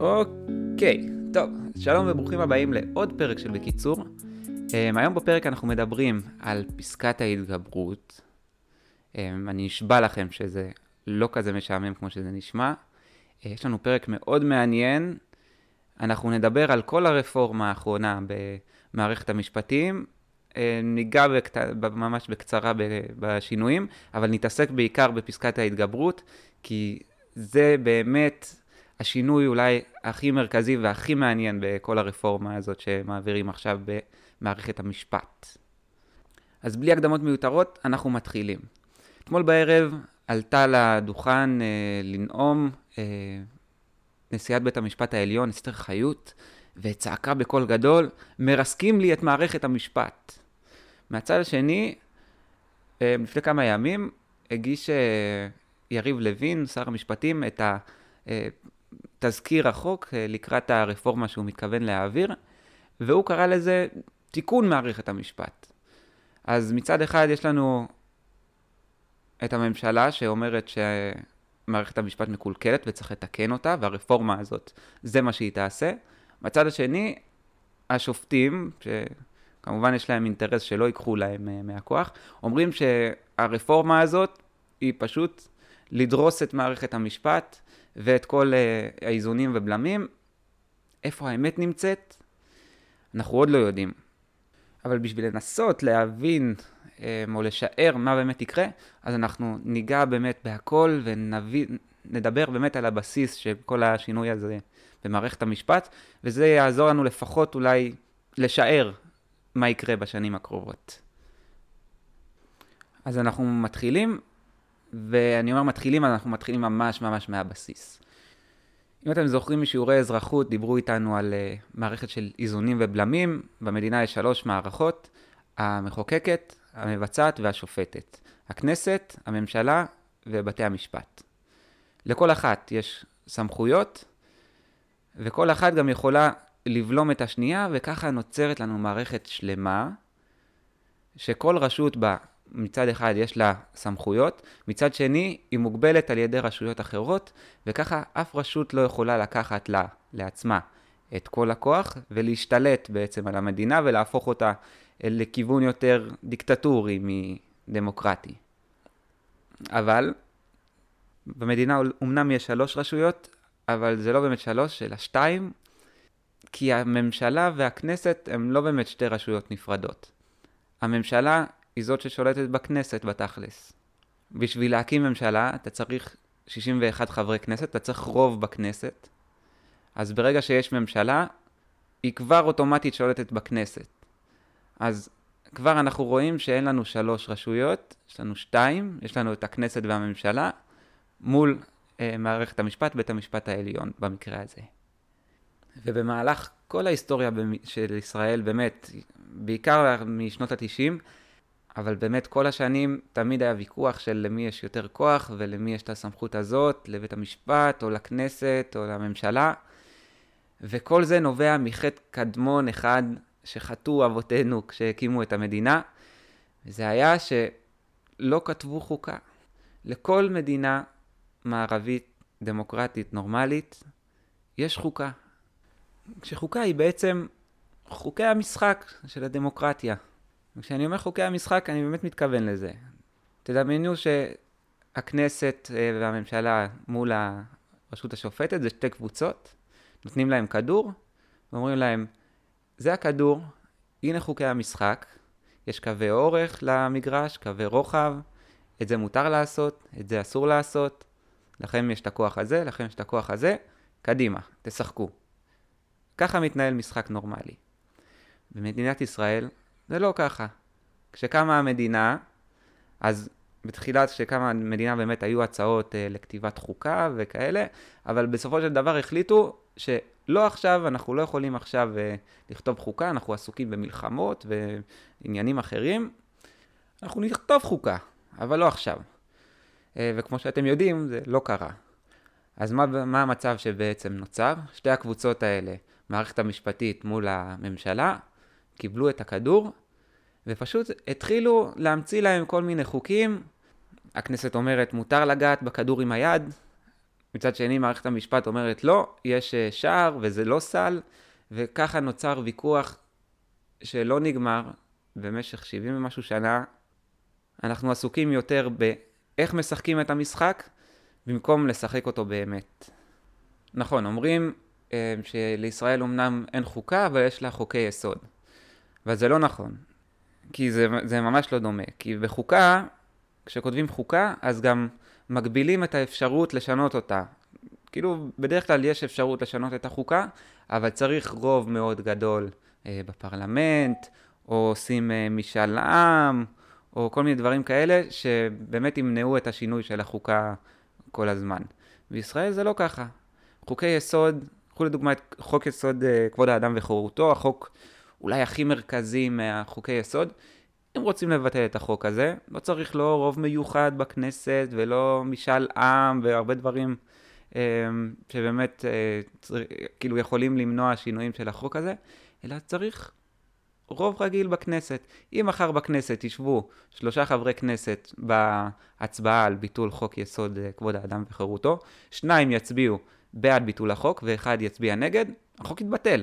אוקיי, טוב, שלום וברוכים הבאים לעוד פרק של בקיצור. Um, היום בפרק אנחנו מדברים על פסקת ההתגברות. Um, אני אשבע לכם שזה לא כזה משעמם כמו שזה נשמע. Uh, יש לנו פרק מאוד מעניין. אנחנו נדבר על כל הרפורמה האחרונה במערכת המשפטים. Uh, ניגע בקט... ממש בקצרה בשינויים, אבל נתעסק בעיקר בפסקת ההתגברות, כי זה באמת השינוי אולי הכי מרכזי והכי מעניין בכל הרפורמה הזאת שמעבירים עכשיו במערכת המשפט. אז בלי הקדמות מיותרות, אנחנו מתחילים. אתמול בערב עלתה לדוכן אה, לנאום אה, נשיאת בית המשפט העליון, אסתר חיות, וצעקה בקול גדול, מרסקים לי את מערכת המשפט. מהצד השני, אה, לפני כמה ימים, הגיש אה, יריב לוין, שר המשפטים, את ה... אה, תזכיר החוק אה, לקראת הרפורמה שהוא מתכוון להעביר, והוא קרא לזה תיקון מערכת המשפט. אז מצד אחד יש לנו את הממשלה שאומרת שמערכת המשפט מקולקלת וצריך לתקן אותה, והרפורמה הזאת, זה מה שהיא תעשה. מצד השני, השופטים, שכמובן יש להם אינטרס שלא ייקחו להם אה, מהכוח, אומרים שהרפורמה הזאת היא פשוט לדרוס את מערכת המשפט, ואת כל uh, האיזונים ובלמים. איפה האמת נמצאת? אנחנו עוד לא יודעים. אבל בשביל לנסות להבין um, או לשער מה באמת יקרה, אז אנחנו ניגע באמת בהכל ונדבר באמת על הבסיס של כל השינוי הזה במערכת המשפט, וזה יעזור לנו לפחות אולי לשער מה יקרה בשנים הקרובות. אז אנחנו מתחילים ואני אומר מתחילים, אנחנו מתחילים ממש ממש מהבסיס. אם אתם זוכרים משיעורי אזרחות, דיברו איתנו על uh, מערכת של איזונים ובלמים. במדינה יש שלוש מערכות, המחוקקת, המבצעת והשופטת. הכנסת, הממשלה ובתי המשפט. לכל אחת יש סמכויות, וכל אחת גם יכולה לבלום את השנייה, וככה נוצרת לנו מערכת שלמה, שכל רשות בה מצד אחד יש לה סמכויות, מצד שני היא מוגבלת על ידי רשויות אחרות, וככה אף רשות לא יכולה לקחת לה, לעצמה את כל הכוח ולהשתלט בעצם על המדינה ולהפוך אותה לכיוון יותר דיקטטורי מדמוקרטי. אבל במדינה אמנם יש שלוש רשויות, אבל זה לא באמת שלוש, אלא שתיים, כי הממשלה והכנסת הם לא באמת שתי רשויות נפרדות. הממשלה היא זאת ששולטת בכנסת בתכלס. בשביל להקים ממשלה אתה צריך 61 חברי כנסת, אתה צריך רוב בכנסת. אז ברגע שיש ממשלה, היא כבר אוטומטית שולטת בכנסת. אז כבר אנחנו רואים שאין לנו שלוש רשויות, יש לנו שתיים, יש לנו את הכנסת והממשלה, מול אה, מערכת המשפט, בית המשפט העליון במקרה הזה. ובמהלך כל ההיסטוריה של ישראל, באמת, בעיקר משנות התשעים, אבל באמת כל השנים תמיד היה ויכוח של למי יש יותר כוח ולמי יש את הסמכות הזאת, לבית המשפט או לכנסת או לממשלה. וכל זה נובע מחטא קדמון אחד שחטאו אבותינו כשהקימו את המדינה, וזה היה שלא כתבו חוקה. לכל מדינה מערבית, דמוקרטית, נורמלית, יש חוקה. כשחוקה היא בעצם חוקי המשחק של הדמוקרטיה. וכשאני אומר חוקי המשחק, אני באמת מתכוון לזה. תדמיינו שהכנסת אה, והממשלה מול הרשות השופטת זה שתי קבוצות, נותנים להם כדור, ואומרים להם, זה הכדור, הנה חוקי המשחק, יש קווי אורך למגרש, קווי רוחב, את זה מותר לעשות, את זה אסור לעשות, לכם יש את הכוח הזה, לכם יש את הכוח הזה, קדימה, תשחקו. ככה מתנהל משחק נורמלי. במדינת ישראל זה לא ככה. כשקמה המדינה, אז בתחילת כשקמה המדינה באמת היו הצעות uh, לכתיבת חוקה וכאלה, אבל בסופו של דבר החליטו שלא עכשיו, אנחנו לא יכולים עכשיו uh, לכתוב חוקה, אנחנו עסוקים במלחמות ועניינים אחרים. אנחנו נכתוב חוקה, אבל לא עכשיו. Uh, וכמו שאתם יודעים, זה לא קרה. אז מה, מה המצב שבעצם נוצר? שתי הקבוצות האלה, מערכת המשפטית מול הממשלה, קיבלו את הכדור, ופשוט התחילו להמציא להם כל מיני חוקים. הכנסת אומרת, מותר לגעת בכדור עם היד, מצד שני, מערכת המשפט אומרת לא, יש אה, שער וזה לא סל, וככה נוצר ויכוח שלא נגמר במשך 70 ומשהו שנה. אנחנו עסוקים יותר באיך משחקים את המשחק, במקום לשחק אותו באמת. נכון, אומרים אה, שלישראל אמנם אין חוקה, אבל יש לה חוקי יסוד. אבל זה לא נכון, כי זה, זה ממש לא דומה. כי בחוקה, כשכותבים חוקה, אז גם מגבילים את האפשרות לשנות אותה. כאילו, בדרך כלל יש אפשרות לשנות את החוקה, אבל צריך רוב מאוד גדול אה, בפרלמנט, או עושים אה, משאל עם, או כל מיני דברים כאלה, שבאמת ימנעו את השינוי של החוקה כל הזמן. בישראל זה לא ככה. חוקי יסוד, קחו לדוגמה את חוק יסוד אה, כבוד האדם וחירותו, החוק אולי הכי מרכזי מהחוקי יסוד. אם רוצים לבטל את החוק הזה, לא צריך לא רוב מיוחד בכנסת ולא משאל עם והרבה דברים אה, שבאמת אה, צר... כאילו יכולים למנוע שינויים של החוק הזה, אלא צריך רוב רגיל בכנסת. אם מחר בכנסת ישבו שלושה חברי כנסת בהצבעה על ביטול חוק יסוד אה, כבוד האדם וחירותו, שניים יצביעו בעד ביטול החוק ואחד יצביע נגד, החוק יתבטל.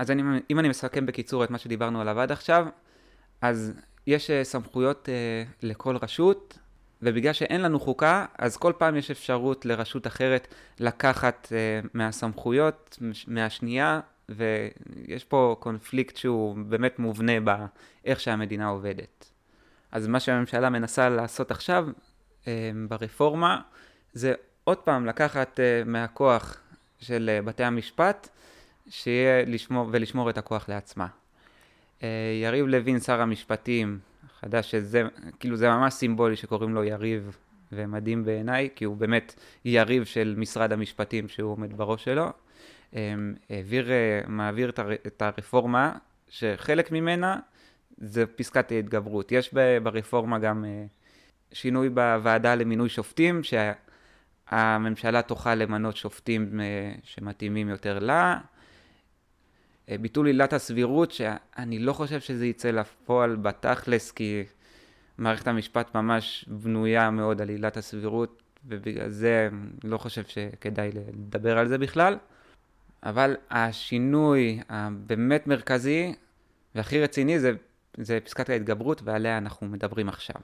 אז אני, אם אני מסכם בקיצור את מה שדיברנו עליו עד עכשיו, אז יש uh, סמכויות uh, לכל רשות, ובגלל שאין לנו חוקה, אז כל פעם יש אפשרות לרשות אחרת לקחת uh, מהסמכויות, מהשנייה, ויש פה קונפליקט שהוא באמת מובנה באיך שהמדינה עובדת. אז מה שהממשלה מנסה לעשות עכשיו uh, ברפורמה, זה עוד פעם לקחת uh, מהכוח של uh, בתי המשפט, שיהיה לשמור, ולשמור את הכוח לעצמה. Uh, יריב לוין, שר המשפטים, חדש שזה, כאילו זה ממש סימבולי שקוראים לו יריב, ומדהים בעיניי, כי הוא באמת יריב של משרד המשפטים שהוא עומד בראש שלו. Um, העביר, uh, מעביר את, הר, את הרפורמה, שחלק ממנה זה פסקת ההתגברות. יש ברפורמה גם שינוי בוועדה למינוי שופטים, שה... הממשלה תוכל למנות שופטים אה, שמתאימים יותר לה. אה, ביטול עילת הסבירות, שאני לא חושב שזה יצא לפועל בתכלס, כי מערכת המשפט ממש בנויה מאוד על עילת הסבירות, ובגלל זה אני לא חושב שכדאי לדבר על זה בכלל. אבל השינוי הבאמת מרכזי והכי רציני זה, זה פסקת ההתגברות, ועליה אנחנו מדברים עכשיו.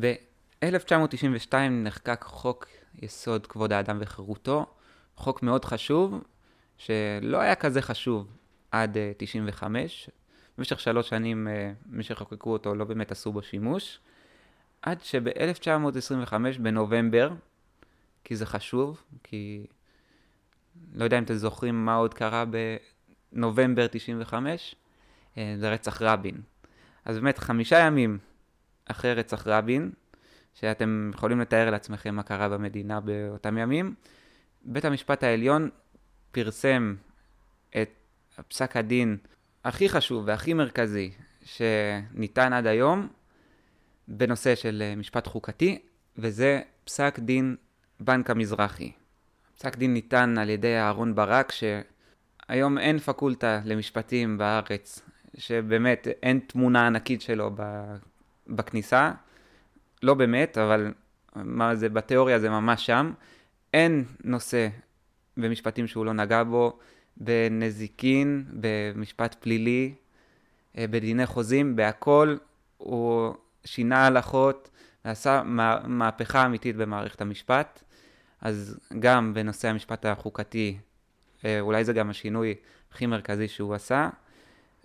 ב-1992 נחקק חוק יסוד כבוד האדם וחירותו, חוק מאוד חשוב, שלא היה כזה חשוב עד uh, 95. במשך שלוש שנים uh, מי שחוקקו אותו לא באמת עשו בו שימוש, עד שב-1925 בנובמבר, כי זה חשוב, כי לא יודע אם אתם זוכרים מה עוד קרה בנובמבר 95, uh, אה, זה רצח רבין. אז באמת חמישה ימים אחרי רצח רבין, שאתם יכולים לתאר לעצמכם מה קרה במדינה באותם ימים. בית המשפט העליון פרסם את פסק הדין הכי חשוב והכי מרכזי שניתן עד היום בנושא של אה, משפט חוקתי, וזה פסק דין בנק המזרחי. פסק דין ניתן על ידי אהרון ברק, שהיום אין פקולטה למשפטים בארץ, שבאמת אין תמונה ענקית שלו בכניסה, לא באמת, אבל מה זה, בתיאוריה זה ממש שם. אין נושא במשפטים שהוא לא נגע בו, בנזיקין, במשפט פלילי, אה, בדיני חוזים, בהכל הוא שינה הלכות ועשה מהפכה אמיתית במערכת המשפט. אז גם בנושא המשפט החוקתי, אה, אולי זה גם השינוי הכי מרכזי שהוא עשה.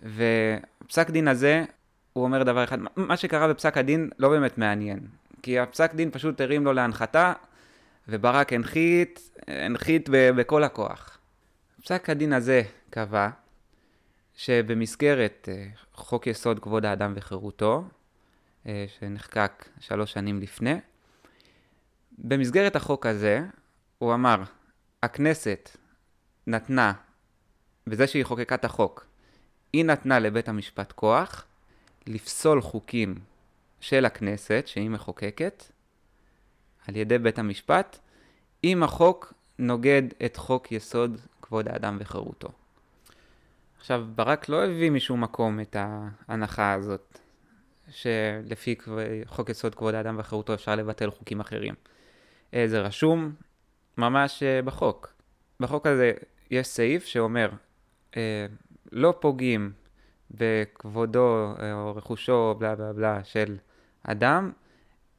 ופסק דין הזה הוא אומר דבר אחד, מה שקרה בפסק הדין לא באמת מעניין, כי הפסק דין פשוט הרים לו להנחתה, וברק הנחית, הנחית בכל הכוח. פסק הדין הזה קבע שבמסגרת אה, חוק יסוד כבוד האדם וחירותו, אה, שנחקק שלוש שנים לפני, במסגרת החוק הזה, הוא אמר, הכנסת נתנה, בזה שהיא חוקקה את החוק, היא נתנה לבית המשפט כוח לפסול חוקים של הכנסת, שהיא מחוקקת, על ידי בית המשפט, אם החוק נוגד את חוק יסוד כבוד האדם וחירותו. עכשיו, ברק לא הביא משום מקום את ההנחה הזאת, שלפי חוק יסוד כבוד האדם וחירותו אפשר לבטל חוקים אחרים. אה, זה רשום ממש uh, בחוק. בחוק הזה יש סעיף שאומר, uh, לא פוגעים בכבודו או רכושו, בלה בלה בלה, של אדם,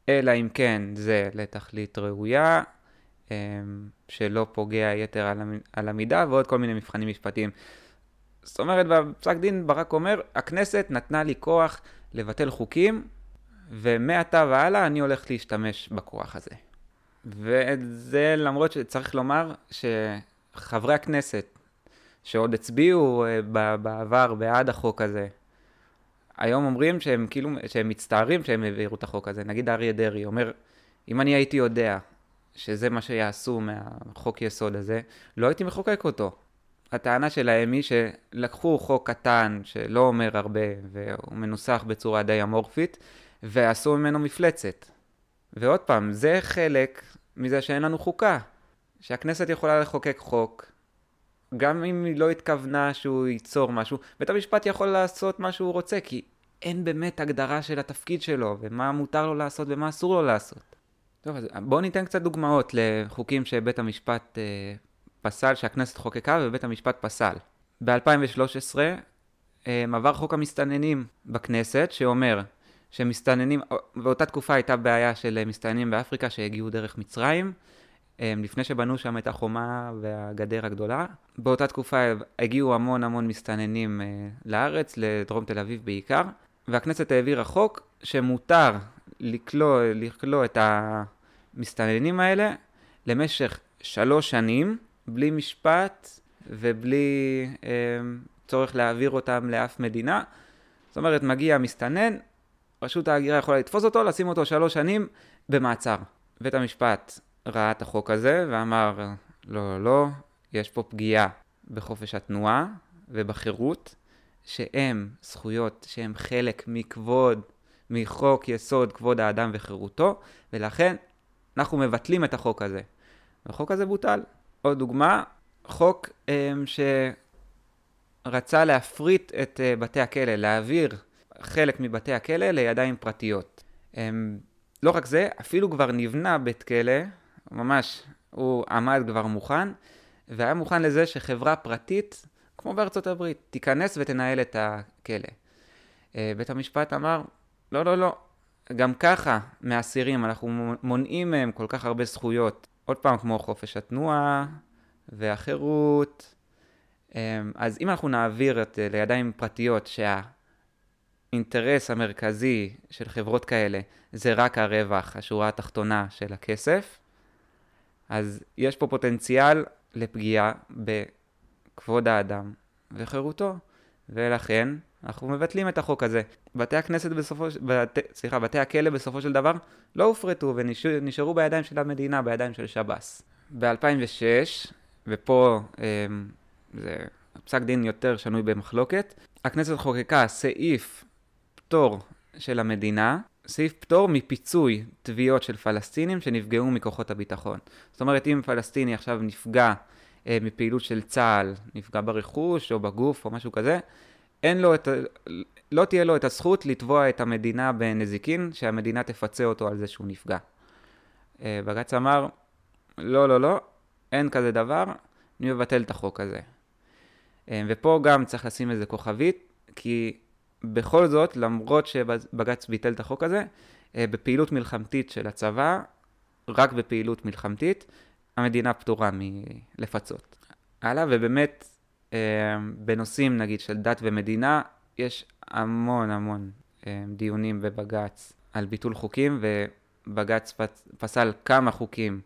אלא אם כן זה לתכלית ראויה, um, שלא פוגע יתר על המידה, ועוד כל מיני מבחנים משפטיים. זאת אומרת, בפסק דין ברק אומר, הכנסת נתנה לי כוח לבטל חוקים, ומעתה והלאה אני הולך להשתמש בכוח הזה. וזה למרות שצריך לומר שחברי הכנסת שעוד הצביעו אה, בעבר בעד החוק הזה, היום אומרים שהם כאילו, שהם מצטערים שהם העבירו את החוק הזה. נגיד אריה דרעי אומר, אם אני הייתי יודע שזה מה שיעשו מהחוק יסוד הזה, לא הייתי מחוקק אותו. הטענה שלהם היא שלקחו חוק קטן שלא אומר הרבה והוא מנוסח בצורה די אמורפית ועשו ממנו מפלצת. ועוד פעם, זה חלק מזה שאין לנו חוקה. שהכנסת יכולה לחוקק חוק, גם אם היא לא התכוונה שהוא ייצור משהו, בית המשפט יכול לעשות מה שהוא רוצה, כי אין באמת הגדרה של התפקיד שלו, ומה מותר לו לעשות ומה אסור לו לעשות. טוב, אז בואו ניתן קצת דוגמאות לחוקים שבית המשפט אה, פסל, שהכנסת חוקקה ובית המשפט פסל. ב-2013 אה, עבר חוק המסתננים בכנסת, שאומר שמסתננים, באותה תקופה הייתה בעיה של מסתננים באפריקה שהגיעו דרך מצרים, לפני שבנו שם את החומה והגדר הגדולה. באותה תקופה הגיעו המון המון מסתננים אה, לארץ, לדרום תל אביב בעיקר, והכנסת העבירה חוק שמותר לקלוא, לקלוא את המסתננים האלה למשך שלוש שנים, בלי משפט ובלי אה, צורך להעביר אותם לאף מדינה. זאת אומרת, מגיע מסתנן, רשות ההגירה יכולה לתפוס אותו, לשים אותו שלוש שנים במעצר. בית המשפט ראה את החוק הזה ואמר, לא, לא, לא, יש פה פגיעה בחופש התנועה ובחירות, שהם זכויות שהם חלק מכבוד, מחוק יסוד כבוד האדם וחירותו, ולכן אנחנו מבטלים את החוק הזה. החוק הזה בוטל. עוד דוגמה, חוק um, שרצה להפריט את uh, בתי הכלא, להעביר חלק מבתי הכלא לידיים פרטיות. Um, לא רק זה, אפילו כבר נבנה בית כלא, ממש, הוא עמד כבר מוכן, והיה מוכן לזה שחברה פרטית, כמו בארצות הברית, תיכנס ותנהל את הכלא. Uh, בית המשפט אמר, לא, לא, לא, גם ככה מאסירים, אנחנו מונעים מהם כל כך הרבה זכויות. עוד פעם, כמו חופש התנועה והחירות. אמ, אז אם אנחנו נעביר את לידיים פרטיות שהאינטרס המרכזי של חברות כאלה זה רק הרווח, השורה התחתונה של הכסף, אז יש פה פוטנציאל לפגיעה בכבוד האדם וחירותו, ולכן אנחנו מבטלים את החוק הזה. בתי הכנסת בסופו של... בת... סליחה, בתי הכלא בסופו של דבר לא הופרטו ונשארו בידיים של המדינה, בידיים של שב"ס. ב-2006, ופה אה, זה פסק דין יותר שנוי במחלוקת, הכנסת חוקקה סעיף פטור של המדינה, סעיף פטור מפיצוי תביעות של פלסטינים שנפגעו מכוחות הביטחון. זאת אומרת, אם פלסטיני עכשיו נפגע אה, מפעילות של צה"ל, נפגע ברכוש או בגוף או משהו כזה, אין לו את, לא תהיה לו את הזכות לתבוע את המדינה בנזיקין, שהמדינה תפצה אותו על זה שהוא נפגע. אה, בג"ץ אמר, לא, לא, לא, אין כזה דבר, אני מבטל את החוק הזה. אה, ופה גם צריך לשים איזה כוכבית, כי בכל זאת, למרות שבג"ץ ביטל את החוק הזה, אה, בפעילות מלחמתית של הצבא, רק בפעילות מלחמתית, המדינה פטורה מלפצות. הלאה, ובאמת, בנושאים נגיד של דת ומדינה, יש המון המון אה, דיונים בבג"ץ על ביטול חוקים, ובג"ץ פסל כמה חוקים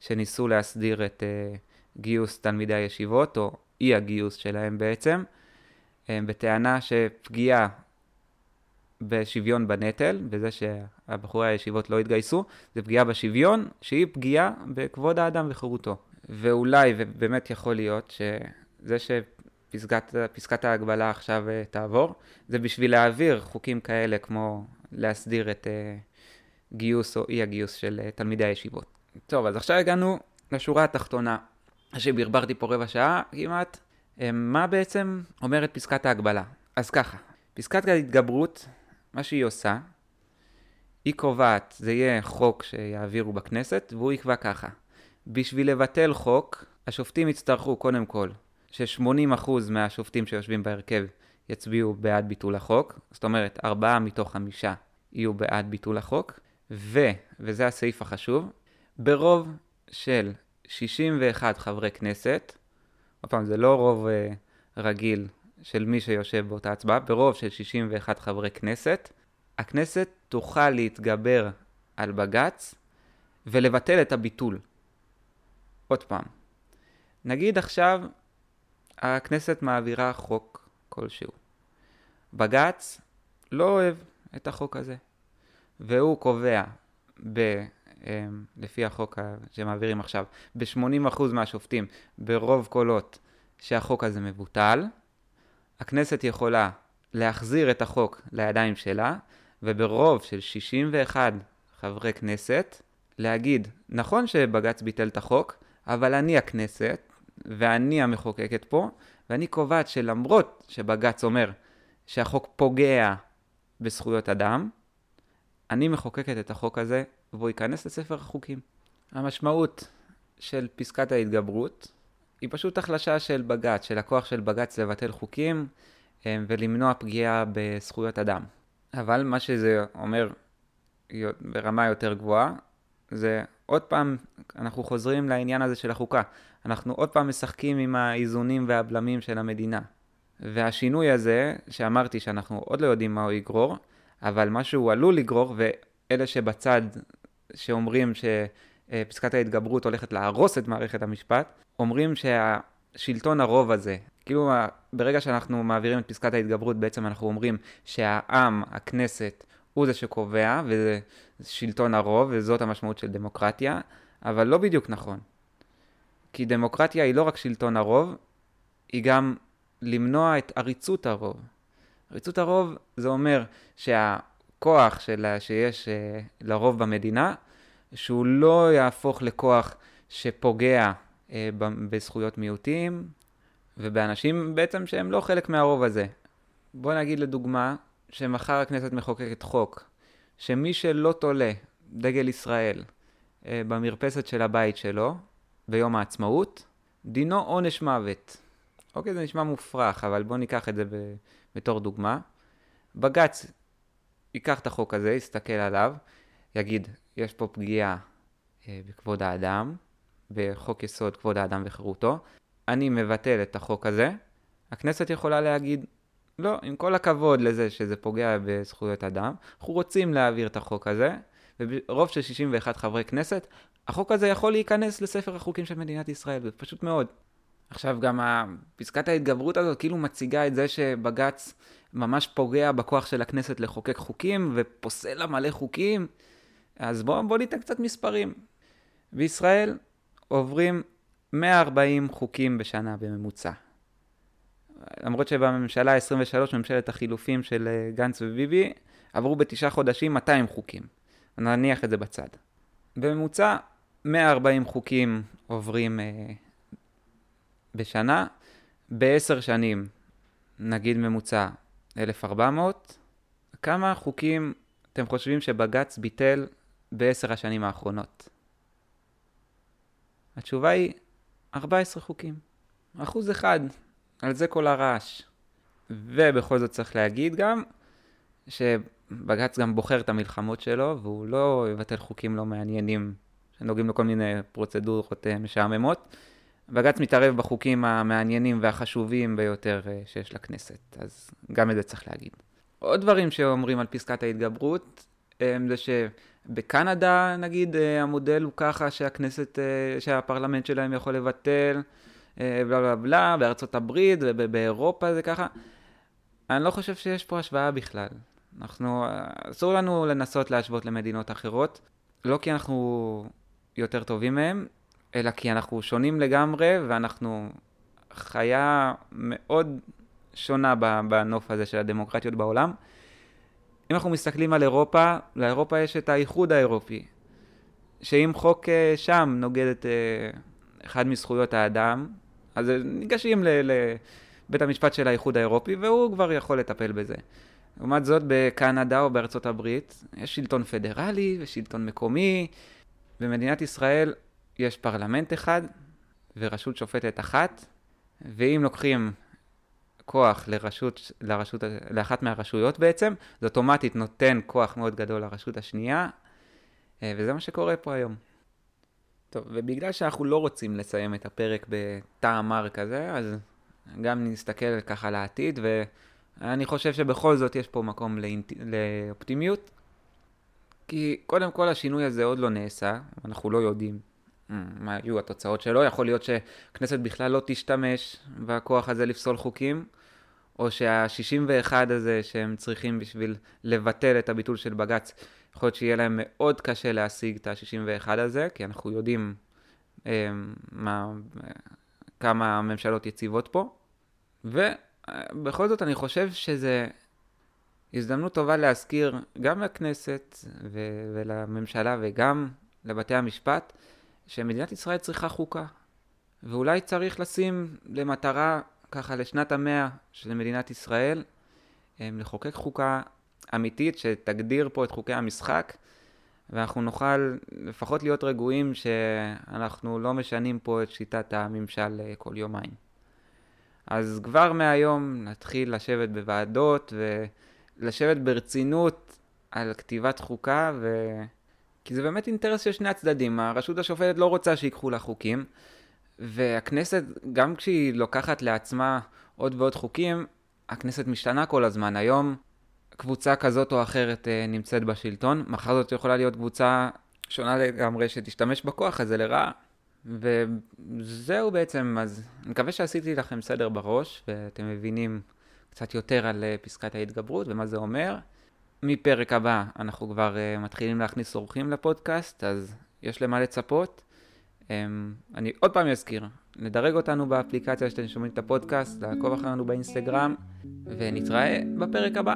שניסו להסדיר את אה, גיוס תלמידי הישיבות, או אי הגיוס שלהם בעצם, אה, בטענה שפגיעה בשוויון בנטל, בזה שהבחורי הישיבות לא התגייסו, זה פגיעה בשוויון, שהיא פגיעה בכבוד האדם וחירותו. ואולי, ובאמת יכול להיות, שזה ש... פסקת, פסקת ההגבלה עכשיו uh, תעבור, זה בשביל להעביר חוקים כאלה כמו להסדיר את uh, גיוס או אי הגיוס של uh, תלמידי הישיבות. טוב, אז עכשיו הגענו לשורה התחתונה, שברברתי פה רבע שעה כמעט. Uh, מה בעצם אומרת פסקת ההגבלה? אז ככה, פסקת ההתגברות, מה שהיא עושה, היא קובעת, זה יהיה חוק שיעבירו בכנסת, והוא יקבע ככה. בשביל לבטל חוק, השופטים יצטרכו קודם כל ש-80% מהשופטים שיושבים בהרכב יצביעו בעד ביטול החוק, זאת אומרת, ארבעה מתוך חמישה יהיו בעד ביטול החוק, ו, וזה הסעיף החשוב, ברוב של 61 חברי כנסת, עוד פעם, זה לא רוב uh, רגיל של מי שיושב באותה הצבעה, ברוב של 61 חברי כנסת, הכנסת תוכל להתגבר על בג"ץ ולבטל את הביטול. עוד פעם, נגיד עכשיו הכנסת מעבירה חוק כלשהו. בג"ץ לא אוהב את החוק הזה, והוא קובע, ב, לפי החוק שמעבירים עכשיו, ב-80% מהשופטים, ברוב קולות, שהחוק הזה מבוטל, הכנסת יכולה להחזיר את החוק לידיים שלה, וברוב של 61 חברי כנסת, להגיד, נכון שבג"ץ ביטל את החוק, אבל אני הכנסת, ואני המחוקקת פה, ואני קובעת שלמרות שבג"ץ אומר שהחוק פוגע בזכויות אדם, אני מחוקקת את החוק הזה והוא ייכנס לספר החוקים. המשמעות של פסקת ההתגברות היא פשוט החלשה של בג"ץ, של הכוח של בג"ץ לבטל חוקים אה, ולמנוע פגיעה בזכויות אדם. אבל מה שזה אומר ברמה יותר גבוהה, זה עוד פעם, אנחנו חוזרים לעניין הזה של החוקה. אנחנו עוד פעם משחקים עם האיזונים והבלמים של המדינה. והשינוי הזה, שאמרתי שאנחנו עוד לא יודעים מה הוא יגרור, אבל מה שהוא עלול לגרור, ואלה שבצד שאומרים שפסקת ההתגברות הולכת להרוס את מערכת המשפט, אומרים שהשלטון הרוב הזה, כאילו ברגע שאנחנו מעבירים את פסקת ההתגברות, בעצם אנחנו אומרים שהעם, הכנסת, הוא זה שקובע, וזה שלטון הרוב, וזאת המשמעות של דמוקרטיה, אבל לא בדיוק נכון. כי דמוקרטיה היא לא רק שלטון הרוב, היא גם למנוע את עריצות הרוב. עריצות הרוב זה אומר שהכוח שלה, שיש uh, לרוב במדינה, שהוא לא יהפוך לכוח שפוגע uh, בזכויות מיעוטים ובאנשים בעצם שהם לא חלק מהרוב הזה. בוא נגיד לדוגמה, שמחר הכנסת מחוקקת חוק, שמי שלא תולה דגל ישראל uh, במרפסת של הבית שלו ביום העצמאות, דינו עונש מוות. אוקיי, זה נשמע מופרך, אבל בואו ניקח את זה ב, בתור דוגמה. בג"ץ ייקח את החוק הזה, יסתכל עליו, יגיד, יש פה פגיעה אה, בכבוד האדם, בחוק יסוד כבוד האדם וחירותו, אני מבטל את החוק הזה, הכנסת יכולה להגיד, לא, עם כל הכבוד לזה שזה פוגע בזכויות אדם, אנחנו רוצים להעביר את החוק הזה, וברוב של 61 חברי כנסת, החוק הזה יכול להיכנס לספר החוקים של מדינת ישראל, זה פשוט מאוד. עכשיו גם פסקת ההתגברות הזאת כאילו מציגה את זה שבג"ץ ממש פוגע בכוח של הכנסת לחוקק חוקים ופוסל לה מלא חוקים. אז בואו בוא ניתן קצת מספרים. בישראל עוברים 140 חוקים בשנה בממוצע. למרות שבממשלה ה-23, ממשלת החילופים של אה, גנץ וביבי, עברו בתשעה חודשים 200 חוקים. נניח את זה בצד. בממוצע 140 חוקים עוברים אה, בשנה, בעשר שנים, נגיד ממוצע 1,400, כמה חוקים אתם חושבים שבג"ץ ביטל בעשר השנים האחרונות? התשובה היא 14 חוקים. אחוז אחד, על זה כל הרעש. ובכל זאת צריך להגיד גם שבג"ץ גם בוחר את המלחמות שלו, והוא לא יבטל חוקים לא מעניינים שנוגעים לכל מיני פרוצדורות אה, משעממות. בג"ץ מתערב בחוקים המעניינים והחשובים ביותר אה, שיש לכנסת, אז גם את זה צריך להגיד. עוד דברים שאומרים על פסקת ההתגברות, אה, זה שבקנדה נגיד המודל הוא ככה שהכנסת, שהפרלמנט שלהם יכול לבטל, בלה בלה בלה, בארצות הברית ובאירופה זה ככה. אני לא חושב שיש פה השוואה בכלל. אנחנו, אסור לנו לנסות להשוות למדינות אחרות, לא כי אנחנו יותר טובים מהם, אלא כי אנחנו שונים לגמרי, ואנחנו חיה מאוד שונה בנוף הזה של הדמוקרטיות בעולם. אם אנחנו מסתכלים על אירופה, לאירופה יש את האיחוד האירופי, שאם חוק אה, שם נוגד את אה, אחד מזכויות האדם, אז ניגשים לבית המשפט של האיחוד האירופי, והוא כבר יכול לטפל בזה. לעומת זאת, בקנדה או בארצות הברית, יש שלטון פדרלי ושלטון מקומי. במדינת ישראל יש פרלמנט אחד ורשות שופטת אחת, ואם לוקחים כוח לרשות, לרשות, לאחת מהרשויות בעצם, זה אוטומטית נותן כוח מאוד גדול לרשות השנייה, אה, וזה מה שקורה פה היום. טוב, ובגלל שאנחנו לא רוצים לסיים את הפרק בטעם מר כזה, אז גם נסתכל ככה לעתיד, ואני חושב שבכל זאת יש פה מקום לאינט... לאופטימיות, כי קודם כל השינוי הזה עוד לא נעשה, אנחנו לא יודעים מה יהיו התוצאות שלו, יכול להיות שכנסת בכלל לא תשתמש בכוח הזה לפסול חוקים, או שה-61 הזה שהם צריכים בשביל לבטל את הביטול של בג"ץ, יכול להיות שיהיה להם מאוד קשה להשיג את ה-61 הזה, כי אנחנו יודעים אה, מה, כמה ממשלות יציבות פה. ובכל זאת אני חושב שזה הזדמנות טובה להזכיר גם לכנסת ו- ולממשלה וגם לבתי המשפט, שמדינת ישראל צריכה חוקה. ואולי צריך לשים למטרה, ככה לשנת המאה של מדינת ישראל, אה, לחוקק חוקה אמיתית שתגדיר פה את חוקי המשחק, ואנחנו נוכל לפחות להיות רגועים שאנחנו לא משנים פה את שיטת הממשל אה, כל יומיים. אז כבר מהיום נתחיל לשבת בוועדות ולשבת ברצינות על כתיבת חוקה, ו... כי זה באמת אינטרס של שני הצדדים. הרשות השופטת לא רוצה שיקחו לה חוקים, והכנסת, גם כשהיא לוקחת לעצמה עוד ועוד חוקים, הכנסת משתנה כל הזמן. היום קבוצה כזאת או אחרת אה, נמצאת בשלטון, מחר זאת יכולה להיות קבוצה שונה לגמרי שתשתמש בכוח הזה לרעה. וזהו בעצם, אז אני מקווה שעשיתי לכם סדר בראש, ואתם מבינים קצת יותר על אה, פסקת ההתגברות ומה זה אומר. מפרק הבא אנחנו כבר uh, מתחילים להכניס אורחים לפודקאסט, אז יש למה לצפות. Um, אני עוד פעם אזכיר, לדרג אותנו באפליקציה שאתם שומעים את הפודקאסט, לעקוב אחרינו באינסטגרם, ונתראה בפרק הבא.